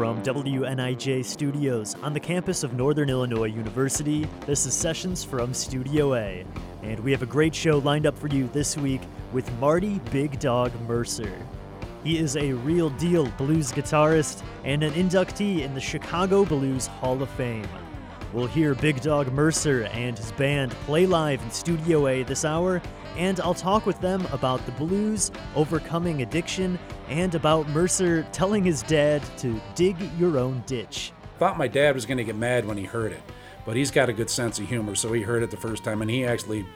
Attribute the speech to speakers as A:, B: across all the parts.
A: From WNIJ Studios on the campus of Northern Illinois University, this is Sessions from Studio A. And we have a great show lined up for you this week with Marty Big Dog Mercer. He is a real deal blues guitarist and an inductee in the Chicago Blues Hall of Fame. We'll hear Big Dog Mercer and his band play live in Studio A this hour, and I'll talk with them about the blues, overcoming addiction, and about Mercer telling his dad to dig your own ditch.
B: Thought my dad was going to get mad when he heard it, but he's got a good sense of humor, so he heard it the first time and he actually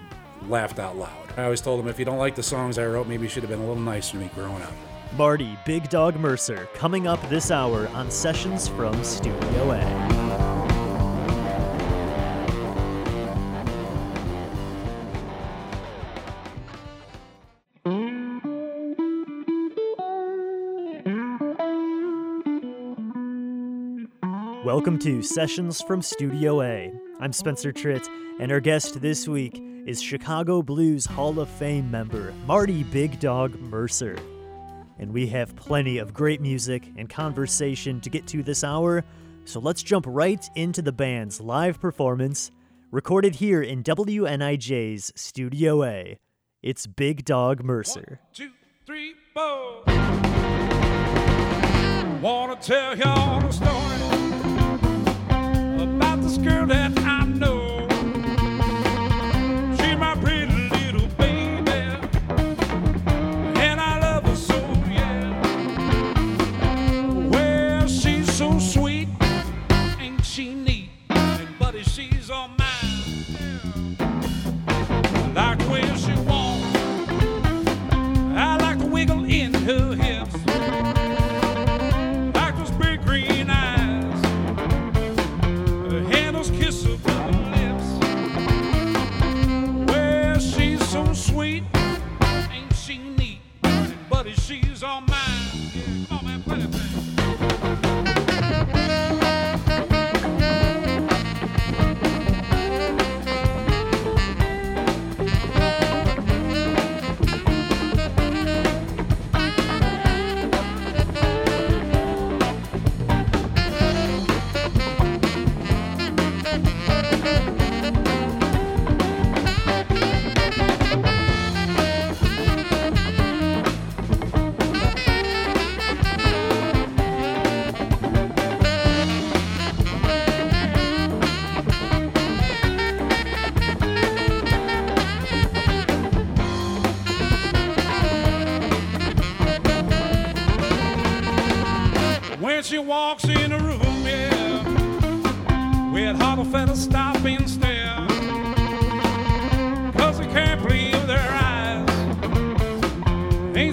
B: laughed out loud. I always told him if you don't like the songs I wrote, maybe you should have been a little nicer to me growing up.
A: Marty Big Dog Mercer coming up this hour on Sessions from Studio A. Welcome to Sessions from Studio A. I'm Spencer Tritt, and our guest this week is Chicago Blues Hall of Fame member Marty Big Dog Mercer. And we have plenty of great music and conversation to get to this hour, so let's jump right into the band's live performance, recorded here in WNIJ's Studio A. It's Big Dog Mercer.
C: One, two, three, four. Wanna tell y'all a story girl that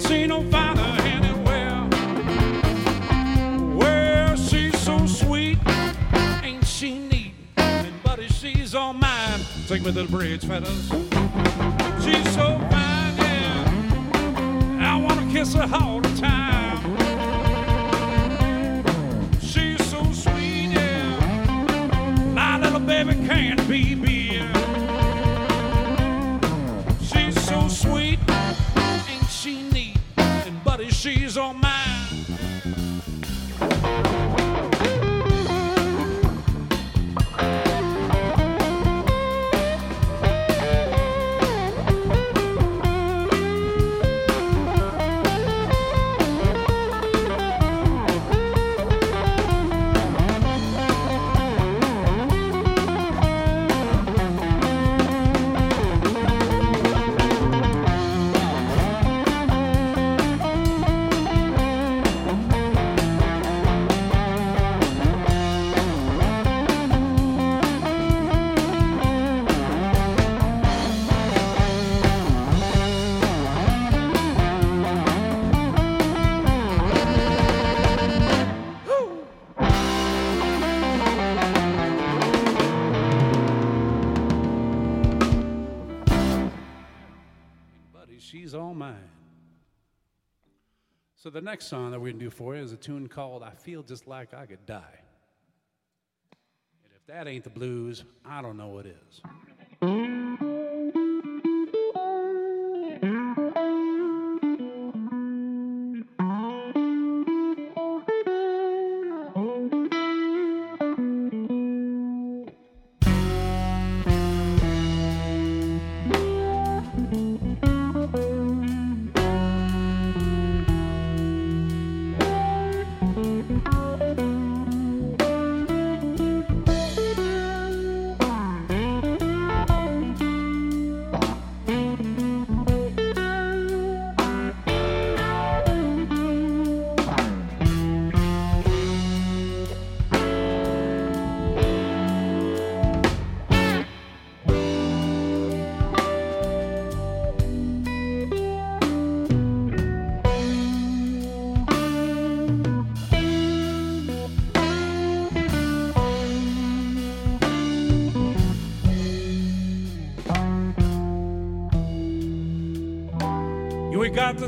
C: Seen no finer anywhere. Well, she's so sweet, ain't she neat? And buddy, she's all mine. Take me to the bridge, feathers. She's so fine, yeah. I wanna kiss her all the time. She's so sweet, yeah. My little baby can't be. She's all The next song that we're gonna do for you is a tune called "I Feel Just Like I Could Die." And if that ain't the blues, I don't know what is.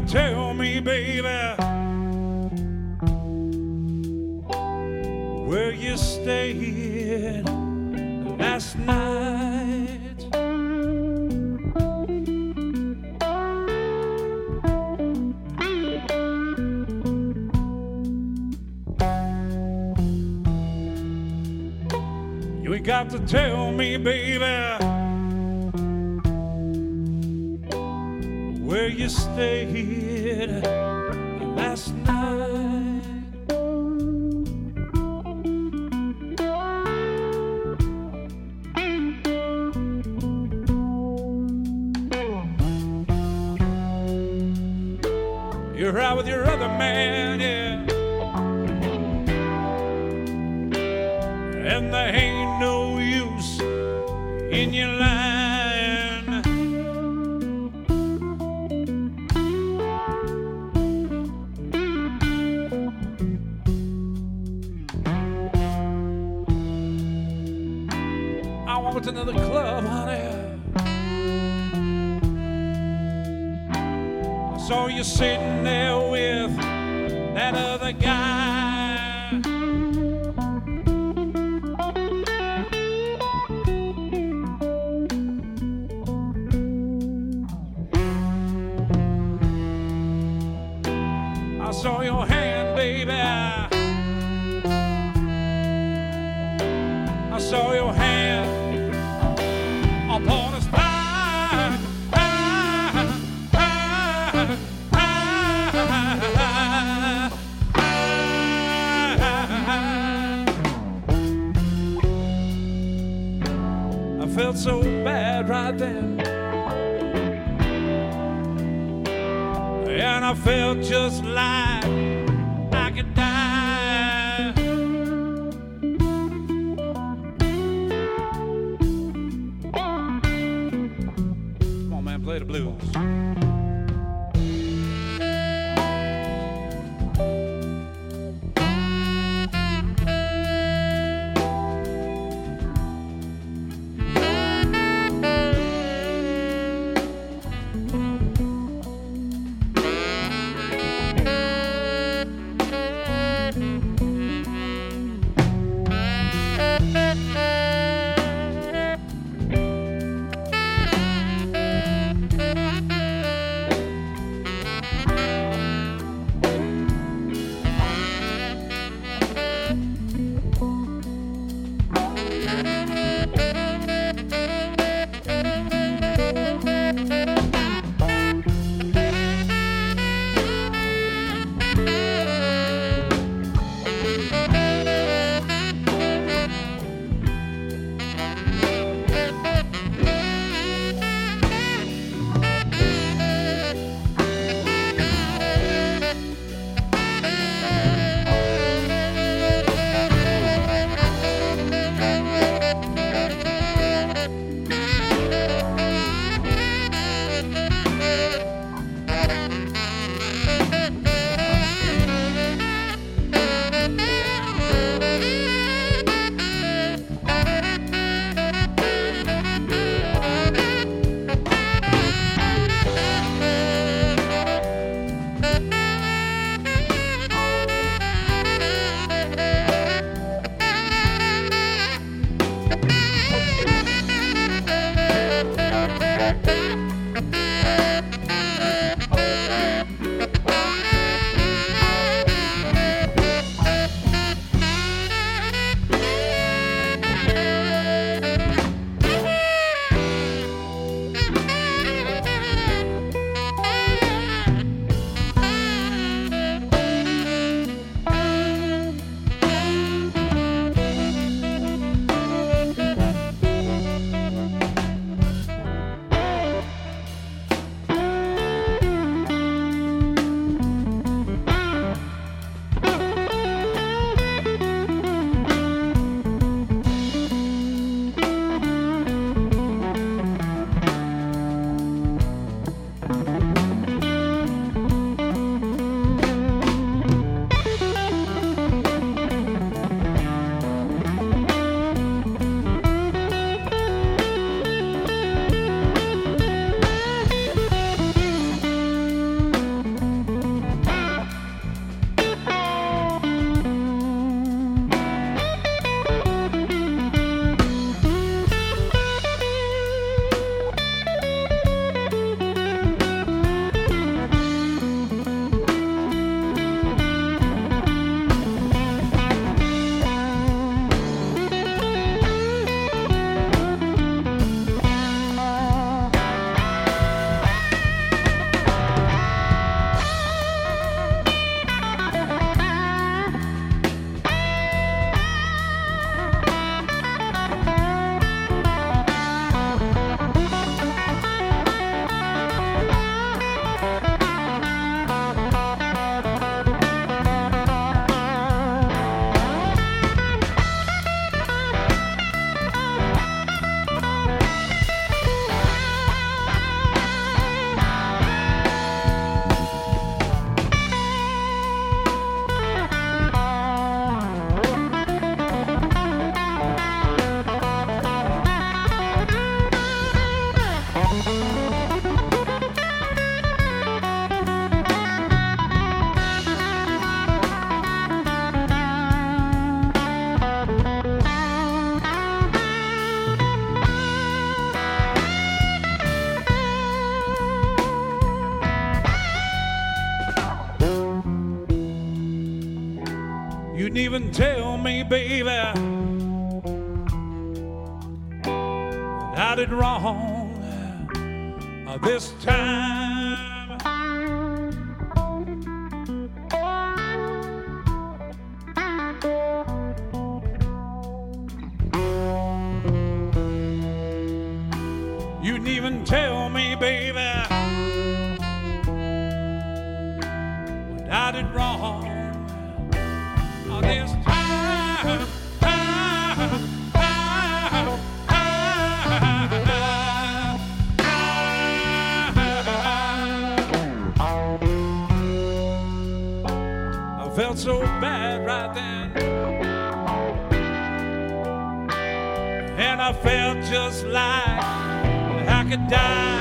C: Tell me, baby, last night. Come on, man, play the blues.
D: Baby, I did wrong uh, this time. You didn't even tell me, baby, I did wrong so bad right then. And I felt just like I could die.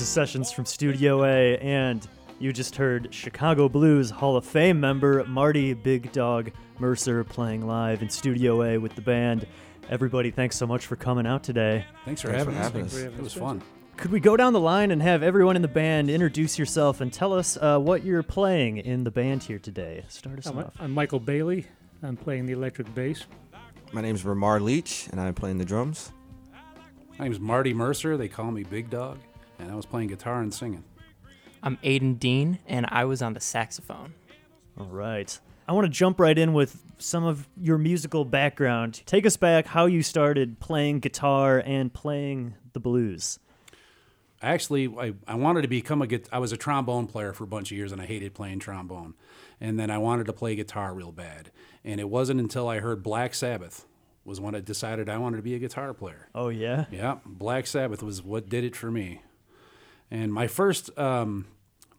A: This is Sessions from Studio A, and you just heard Chicago Blues Hall of Fame member Marty Big Dog Mercer playing live in Studio A with the band. Everybody, thanks so much for coming out today.
C: Thanks for
E: Thanks
C: having
E: for
C: us.
E: having us.
C: It was fun.
A: Could we go down the line and have everyone in the band introduce yourself and tell us uh, what you're playing in the band here today? Start us
F: I'm,
A: off.
F: I'm Michael Bailey. I'm playing the electric bass.
E: My name's Ramar Leach, and I'm playing the drums.
C: My name's Marty Mercer. They call me Big Dog, and I was playing guitar and singing.
G: I'm Aiden Dean, and I was on the saxophone.
A: All right. I want to jump right in with some of your musical background. Take us back how you started playing guitar and playing the blues.
C: Actually, I, I wanted to become a gui- I was a trombone player for a bunch of years, and I hated playing trombone. And then I wanted to play guitar real bad. And it wasn't until I heard Black Sabbath was when I decided I wanted to be a guitar player.
A: Oh, yeah?
C: Yeah, Black Sabbath was what did it for me. And my first, um,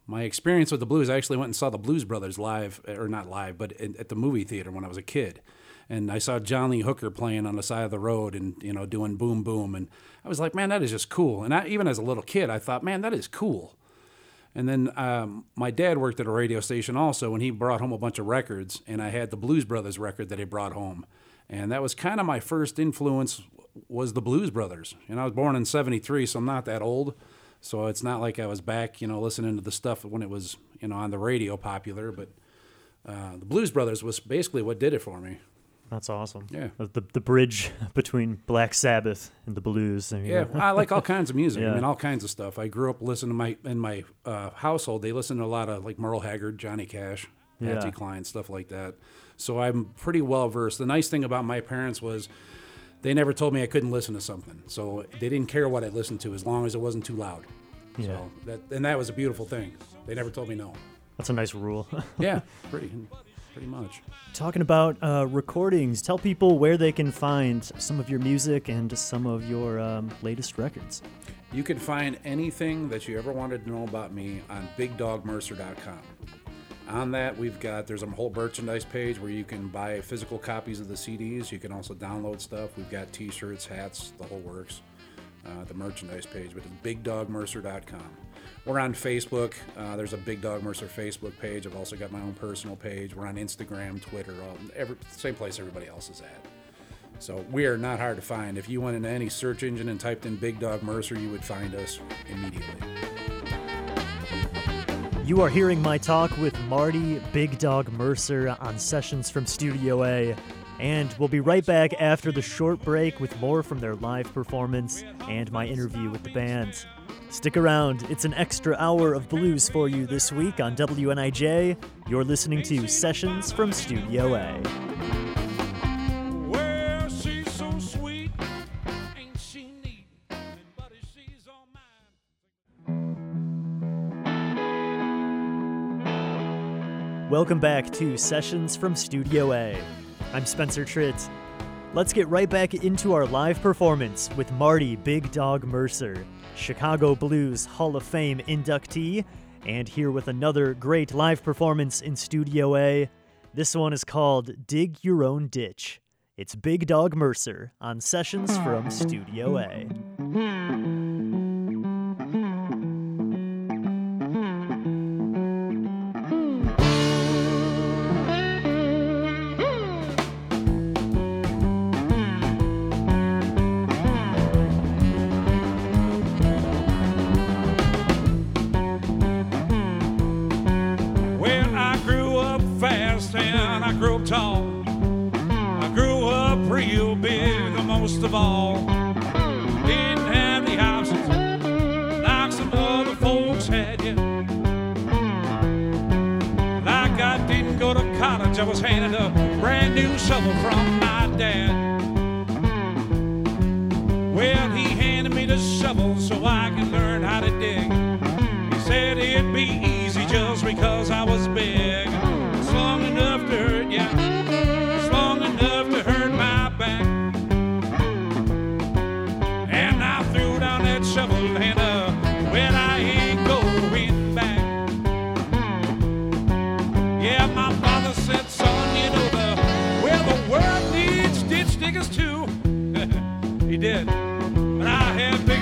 C: my experience with the blues, I actually went and saw the Blues Brothers live, or not live, but in, at the movie theater when I was a kid. And I saw John Lee Hooker playing on the side of the road and, you know, doing boom boom. And I was like, man, that is just cool. And I, even as a little kid, I thought, man, that is cool. And then um, my dad worked at a radio station also, and he brought home a bunch of records, and I had the Blues Brothers record that he brought home, and that was kind of my first influence was the Blues Brothers. And I was born in '73, so I'm not that old, so it's not like I was back, you know, listening to the stuff when it was, you know, on the radio popular. But uh, the Blues Brothers was basically what did it for me.
A: That's awesome.
C: Yeah.
A: The, the, the bridge between Black Sabbath and the blues. You
C: Yeah. I like all kinds of music.
A: Yeah.
C: I mean, all kinds of stuff. I grew up listening to my in my uh, household. They listen to a lot of like Merle Haggard, Johnny Cash, Patsy
A: Yeah.
C: Cline, stuff like that. So I'm pretty well versed. The nice thing about my parents was they never told me I couldn't listen to something. So they didn't care what I listened to as long as it wasn't too loud.
A: Yeah.
C: So that and that was a beautiful thing. They never told me no.
A: That's a nice rule.
C: Yeah, pretty pretty much.
A: Talking about uh, recordings, tell people where they can find some of your music and some of your um, latest records.
C: You can find anything that you ever wanted to know about me on BigDogMercer.com. On that, we've got there's a whole merchandise page where you can buy physical copies of the CDs. You can also download stuff. We've got T-shirts, hats, the whole works. Uh, the merchandise page, but it's BigDogMercer.com.
H: we're on Facebook. Uh, there's a Big Dog Mercer Facebook page. I've also got my own personal page. We're on Instagram, Twitter, all, every, same place everybody else is at. So we are not hard to find. If you went into any search engine and typed in Big Dog Mercer, you would find us immediately.
A: You are hearing my talk with Marty Big Dog Mercer on Sessions from Studio A. And we'll be right back after the short break with more from their live performance and my interview with the band. Stick around, it's an extra hour of blues for you this week on WNIJ. You're listening to Sessions from Studio A. Welcome back to Sessions from Studio A. I'm Spencer Tritt. Let's get right back into our live performance with Marty Big Dog Mercer, Chicago Blues Hall of Fame inductee, and here with another great live performance in Studio A. This one is called Dig Your Own Ditch. It's Big Dog Mercer on Sessions from Studio A.
C: Hmm. Most of all. Didn't have the like some other folks had. Like I didn't go to college, I was handed a brand new shovel from my dad. Well, he handed me the shovel so I could learn how to dig. He said it'd be easy just because I was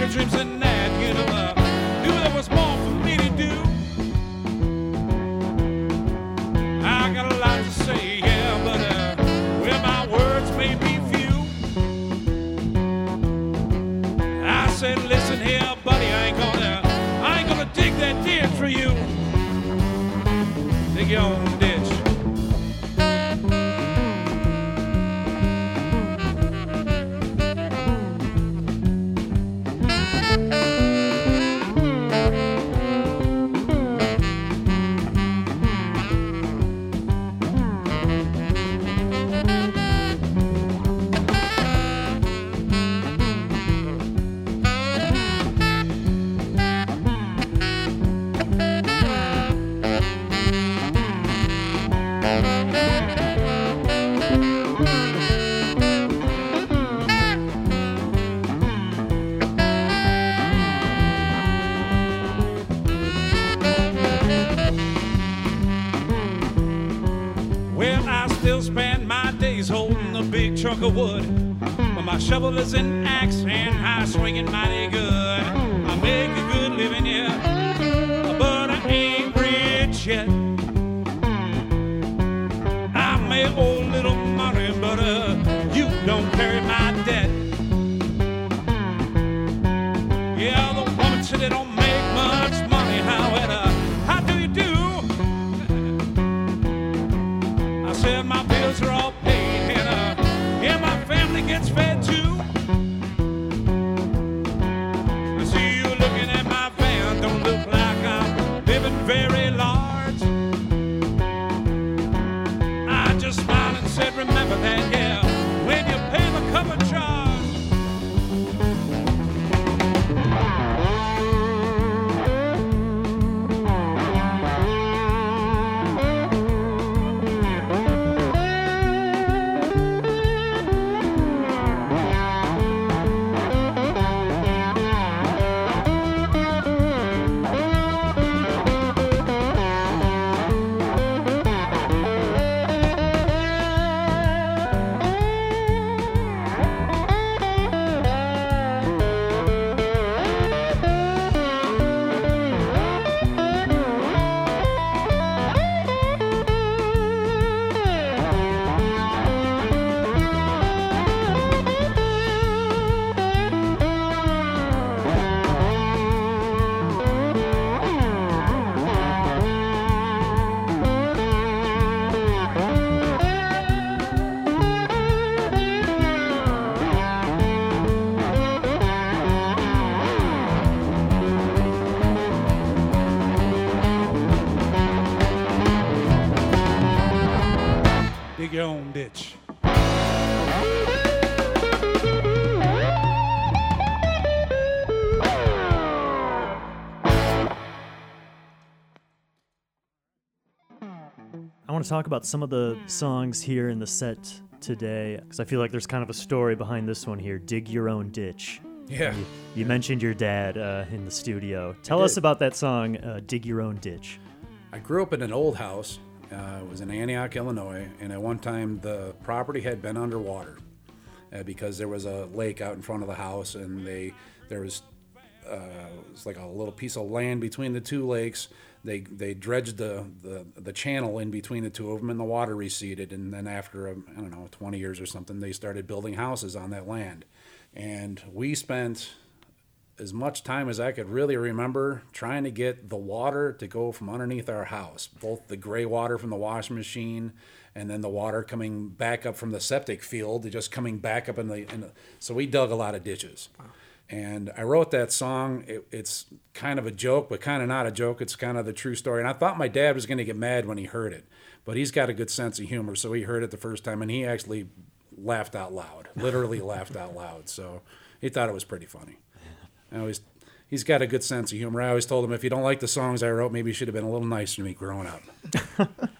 C: dreams than that, you know. Uh, knew there was more for me to do. I got a lot to say, yeah, but uh, well, my words may be few. I said, listen here, buddy, I ain't gonna, I ain't gonna dig that ditch for you. Dig your a of wood. But my shovel is an axe and I swing it mighty good. I make a good living, yeah,
A: talk about some of the songs here in the set today because I feel like there's kind of a story behind this one here. Dig your own ditch.
C: Yeah.
A: You mentioned your dad uh, in the studio. Tell us about that song, uh, "Dig Your Own Ditch."
C: I grew up in an old house. Uh, it was in Antioch, Illinois, and at one time the property had been underwater uh, because there was a lake out in front of the house, and they there was uh, it was like a little piece of land between the two lakes. They they dredged the, the the channel in between the two of them, and the water receded. And then after um, I don't know 20 years or something, they started building houses on that land, and we spent as much time as I could really remember trying to get the water to go from underneath our house, both the gray water from the washing machine and then the water coming back up from the septic field, just coming back up in the. In the so we dug a lot of ditches. And I wrote that song. It, it's kind of a joke, but kind of not a joke. It's kind of the true story. And I thought my dad was going to get mad when he heard it, but he's got a good sense of humor. So he heard it the first time and he actually laughed out loud, literally laughed out loud. So he thought it was pretty funny. I always, he's got a good sense of humor. I always told him if you don't like the songs I wrote, maybe you should have been a little nicer to me growing up.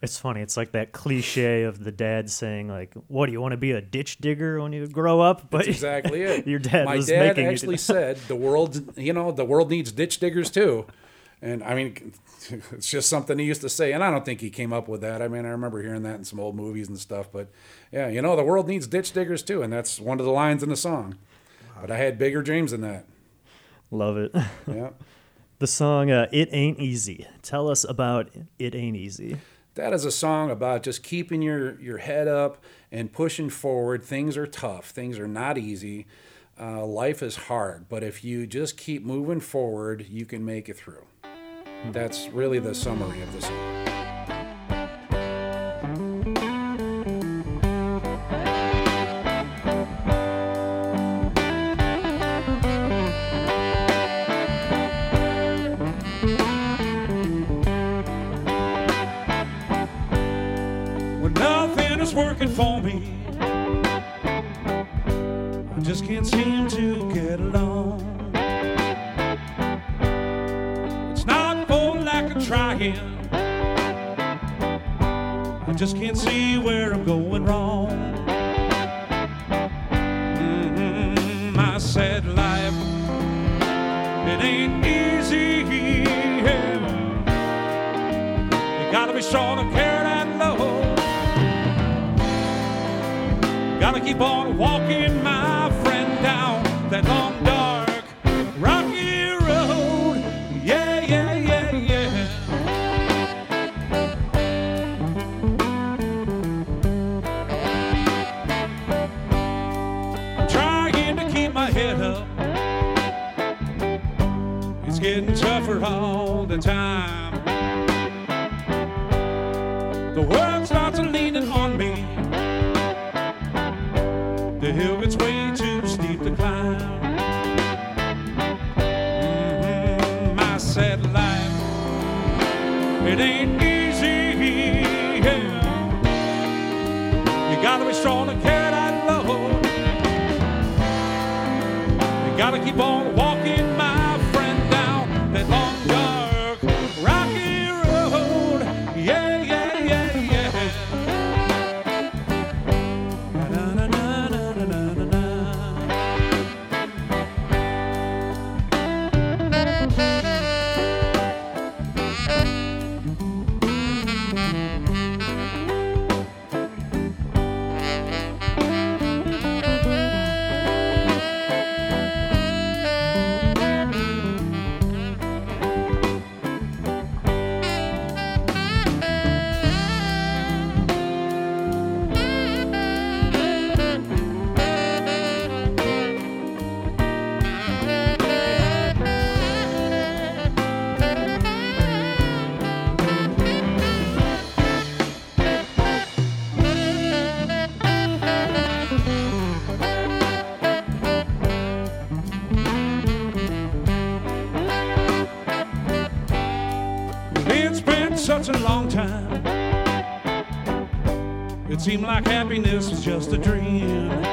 A: It's funny. It's like that cliche of the dad saying, "Like, what do you want to be a ditch digger when you grow up?" But
C: That's exactly it.
A: your dad
C: My
A: was
C: dad
A: making you do
C: actually said the world, you know, the world needs ditch diggers too. And I mean, it's just something he used to say. And I don't think he came up with that. I mean, I remember hearing that in some old movies and stuff. But yeah, you know, the world needs ditch diggers too. And that's one of the lines in the song. But I had bigger dreams than that.
A: Love it.
C: Yeah.
A: The song uh, "It Ain't Easy." Tell us about "It Ain't Easy."
C: that is a song about just keeping your, your head up and pushing forward. Things are tough, things are not easy. Uh, life is hard, but if you just keep moving forward, you can make it through. That's really the summary of the song.
D: Just can't seem to get along. It's not for lack of trying. I just can't see where I'm going wrong. Mhm, My sad life, it ain't easy. You gotta be strong to carry that load. Gotta keep on walking, my It
C: seemed like happiness was just a dream.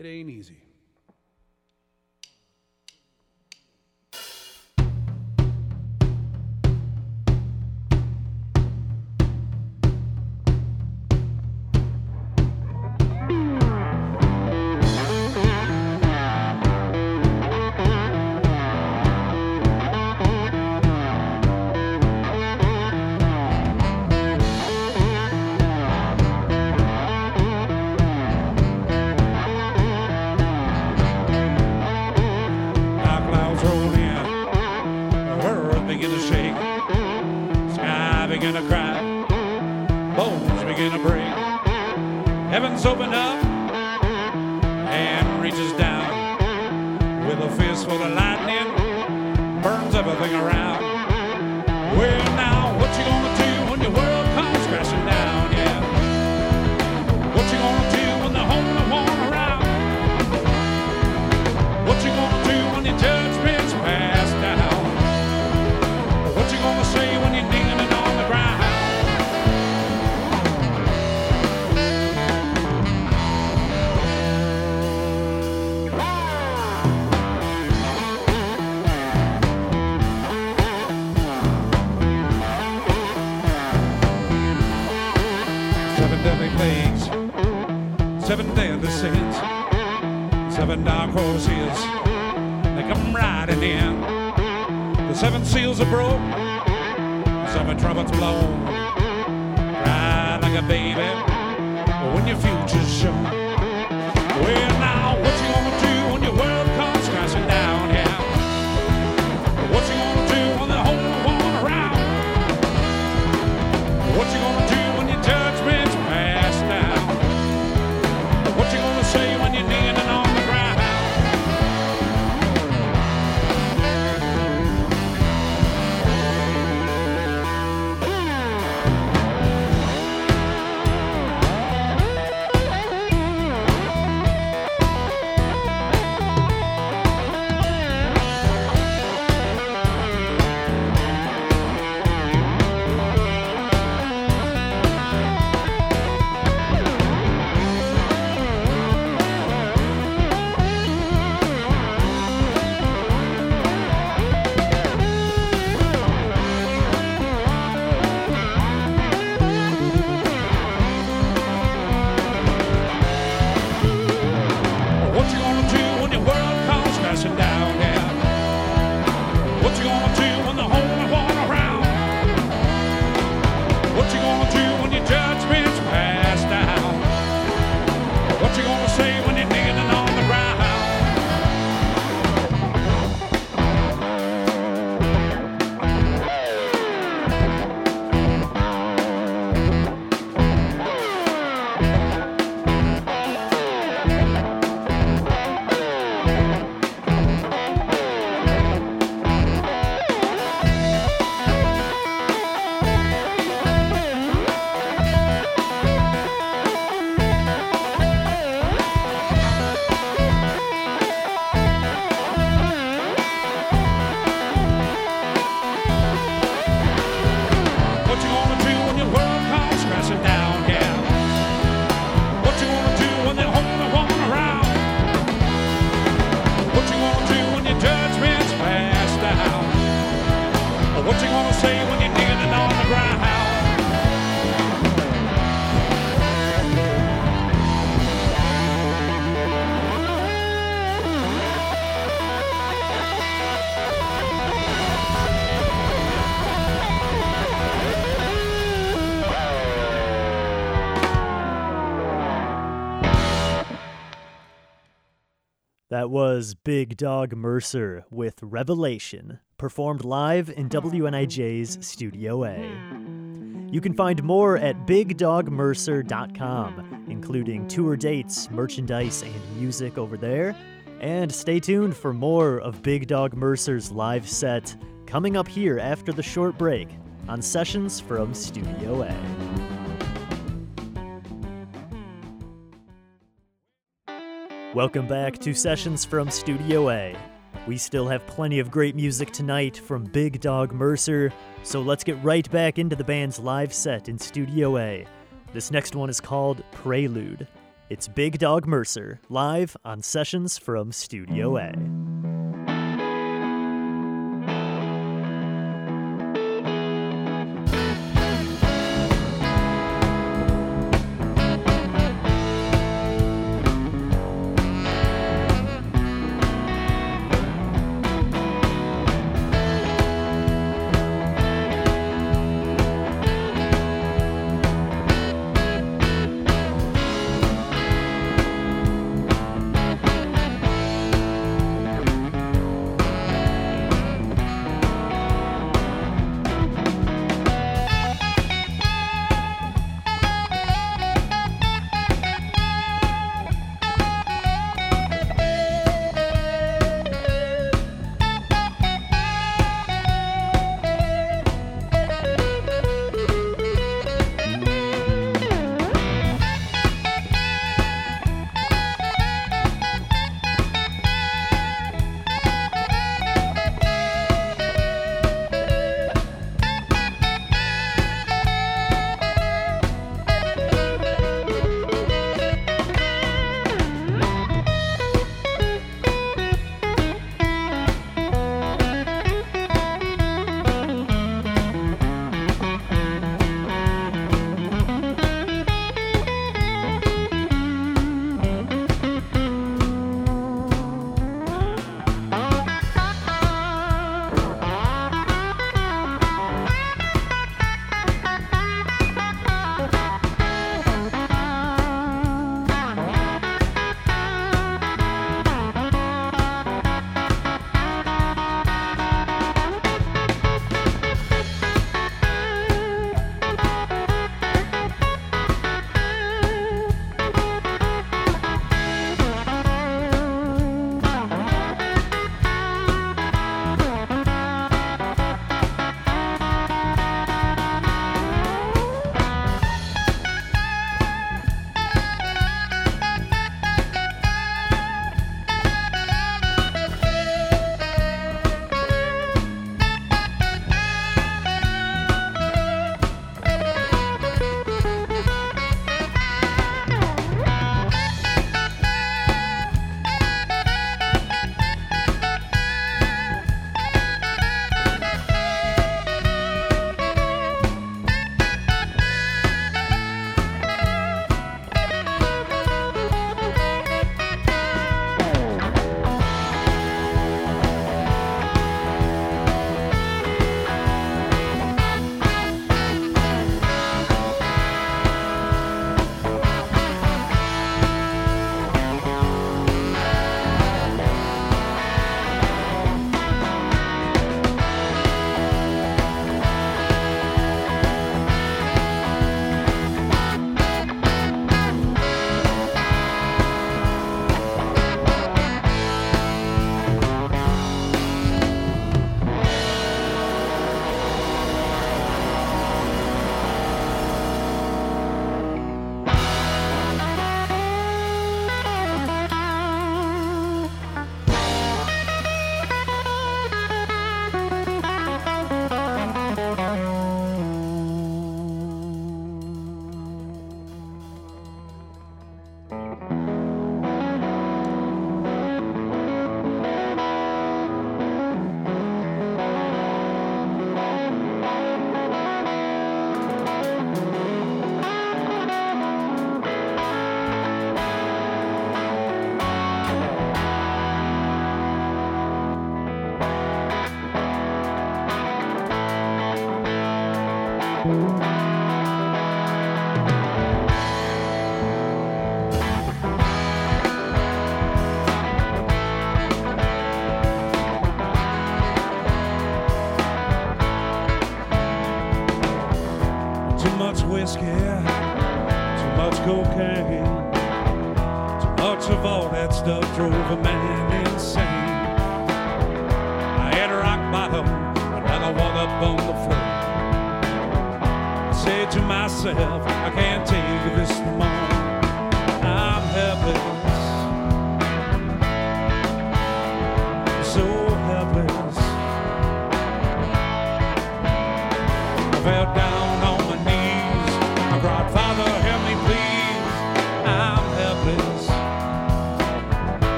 C: It ain't easy. seals are broke, seven trumpets blow. Cry like a baby when your future's shown. Well, now what you
A: was Big Dog Mercer with Revelation, performed live in WNIJ's Studio A. You can find more at bigdogmercer.com, including tour dates, merchandise, and music over there. And stay tuned for more of Big Dog Mercer's live set coming up here after the short break on Sessions from Studio A. Welcome back to Sessions from Studio A. We still have plenty of great music tonight from Big Dog Mercer, so let's get right back into the band's live set in Studio A. This next one is called Prelude. It's Big Dog Mercer, live on Sessions from Studio A.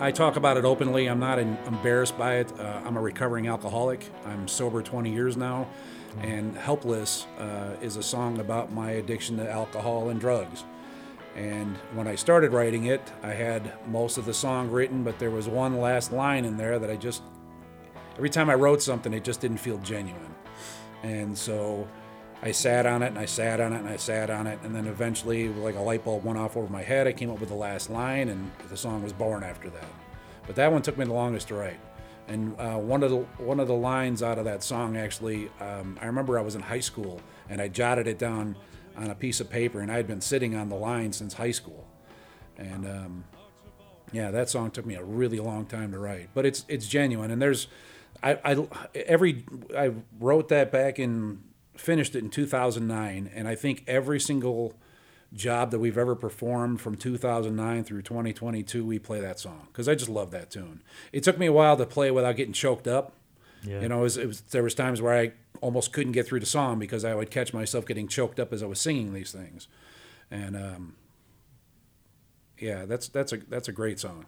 D: I
C: talk about it openly. I'm not em- embarrassed by it. Uh, I'm a recovering alcoholic. I'm sober 20 years now. And Helpless uh, is a song about my addiction to alcohol and drugs. And when I started writing it, I had most of the song written, but there was one last line in there that I just, every time I wrote something, it just didn't feel genuine. And so I sat on it and I sat on it and I sat on it. And then eventually, like a light bulb went off over my head. I came up with the last line, and the song was born after that. But that one took me the longest to write. And uh, one of the one of the lines out of that song actually, um, I remember I was in high school and I jotted it down on a piece of paper, and I had been sitting on the line since high school. And um, yeah, that song took me a really long time to write, but it's it's genuine. And there's, I, I every I wrote that back in finished it in 2009, and I think every single job that we've ever performed from 2009 through 2022, we play that song because I just love that tune. It took me a while to play without getting choked up.
A: Yeah.
C: You know, it was, it was, there was times where I almost couldn't get through the song because I would catch myself getting choked up as I was singing these things, and um, yeah, that's that's a that's a great song.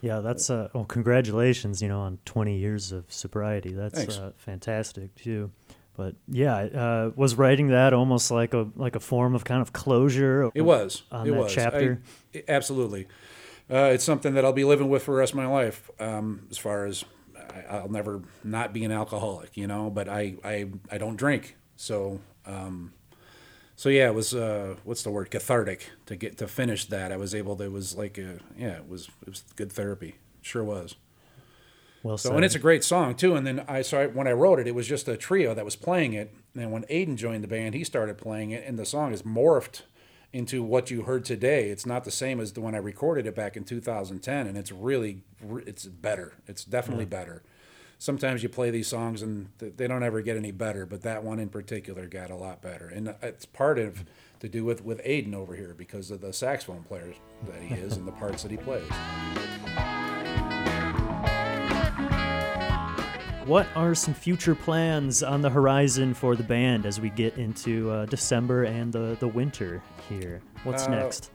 A: Yeah, that's uh, well, congratulations, you know, on 20 years of sobriety. That's uh, fantastic too. But yeah, uh, was writing that almost like a like a form of kind of closure.
C: It was.
A: on
C: it
A: that
C: was.
A: chapter.
C: I, absolutely. Uh, it's something that I'll be living with for the rest of my life. Um, as far as I, I'll never not be an alcoholic, you know. But I I, I don't drink, so um, so yeah, it was uh, what's the word cathartic to get to finish that. I was able to. It was like a yeah, it was it was good therapy. Sure was.
A: Well
C: So
A: said.
C: and it's a great song too. And then I so I, when I wrote it, it was just a trio that was playing it. And when Aiden joined the band, he started playing it, and the song is morphed into what you heard today. It's not the same as the when I recorded it back in 2010, and it's really it's better. It's definitely mm. better. Sometimes you play these songs and they don't ever get any better, but that one in particular got a lot better, and uh, it's part of to do with with Aiden over here because of the saxophone player that he is and the parts that he plays.
A: What are some future plans on the horizon for the band as we get into uh, December and the, the winter here? What's
C: Uh,
A: next?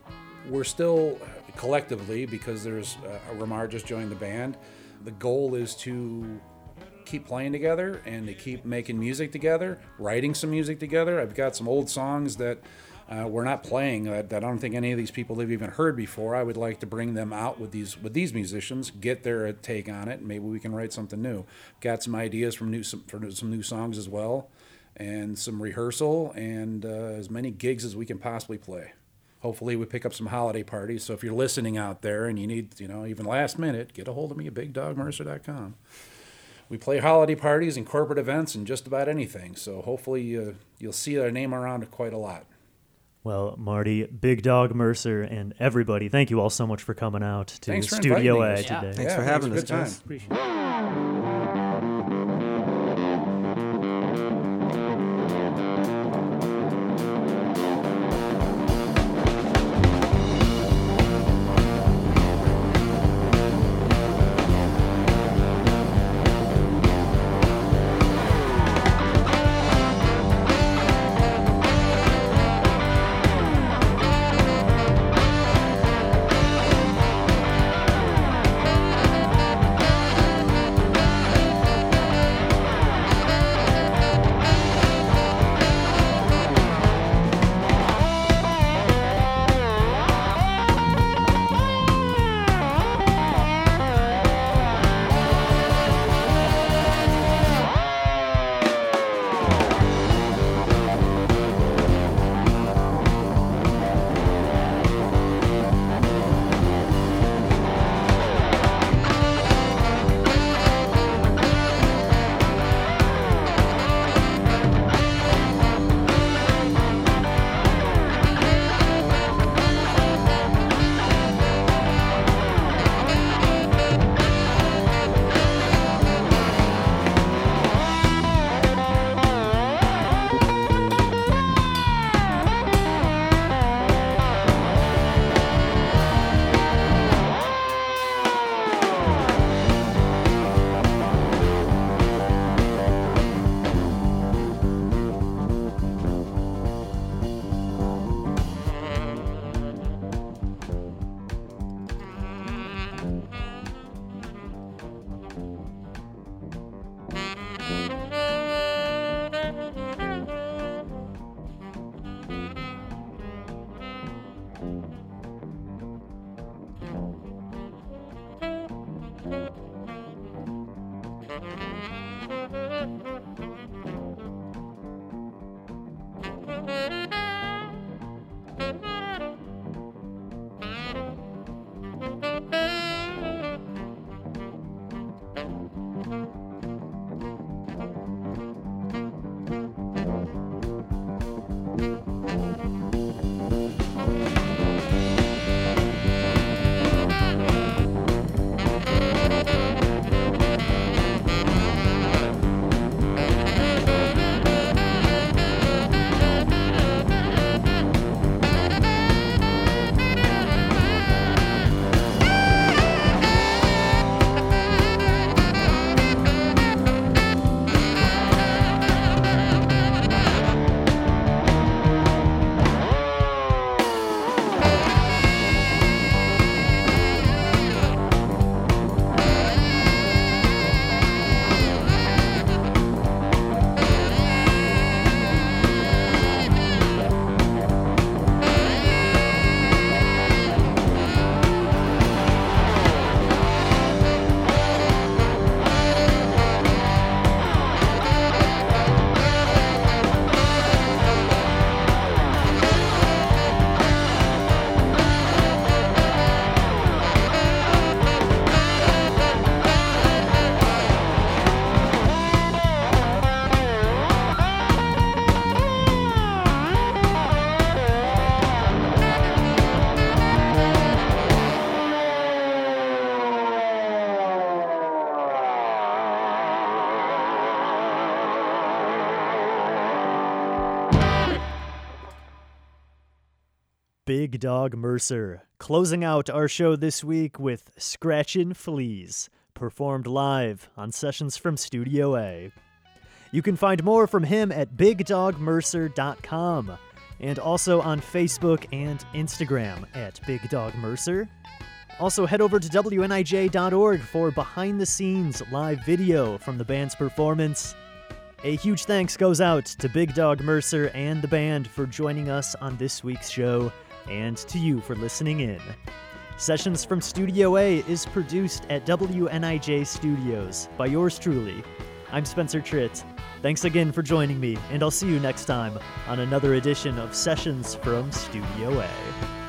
C: we're still collectively because there's uh, Ramar just joined the band. The goal is to keep playing together and to keep making music together, writing some music together. I've got some old songs that uh, we're not playing that, that I don't think any of these people have even heard before. I would like to bring them out with these with these musicians, get their take on it. and Maybe we can write something new. Got some ideas from new some, for some new songs as well, and some rehearsal and uh, as many gigs as we can possibly play hopefully we pick up some holiday parties so if you're listening out there and you need you know even last minute get a hold of me at bigdogmercer.com we play holiday parties and corporate events and just about anything so hopefully uh, you'll see our name around quite a lot
A: Well, Marty, Big Dog Mercer, and everybody, thank you all so much for coming out to
C: Thanks for
A: Studio A
C: inviting us.
G: Yeah.
A: today.
E: Thanks
C: Yeah,
E: for
C: it was
E: having
C: a
E: us,
C: good time.
E: guys.
F: Appreciate it.
A: Big Dog Mercer, closing out our show this week with Scratchin' Fleas, performed live on sessions from Studio A. You can find more from him at bigdogmercer.com and also on Facebook and Instagram at Big Dog Mercer. Also, head over to WNIJ.org for behind the scenes live video from the band's performance. A huge thanks goes out to Big Dog Mercer and the band for joining us on this week's show, and to you for listening in. Sessions from Studio A is produced at WNIJ Studios by yours truly. I'm Spencer Tritt. Thanks again for joining me, and I'll see you next time on another edition of Sessions from Studio A.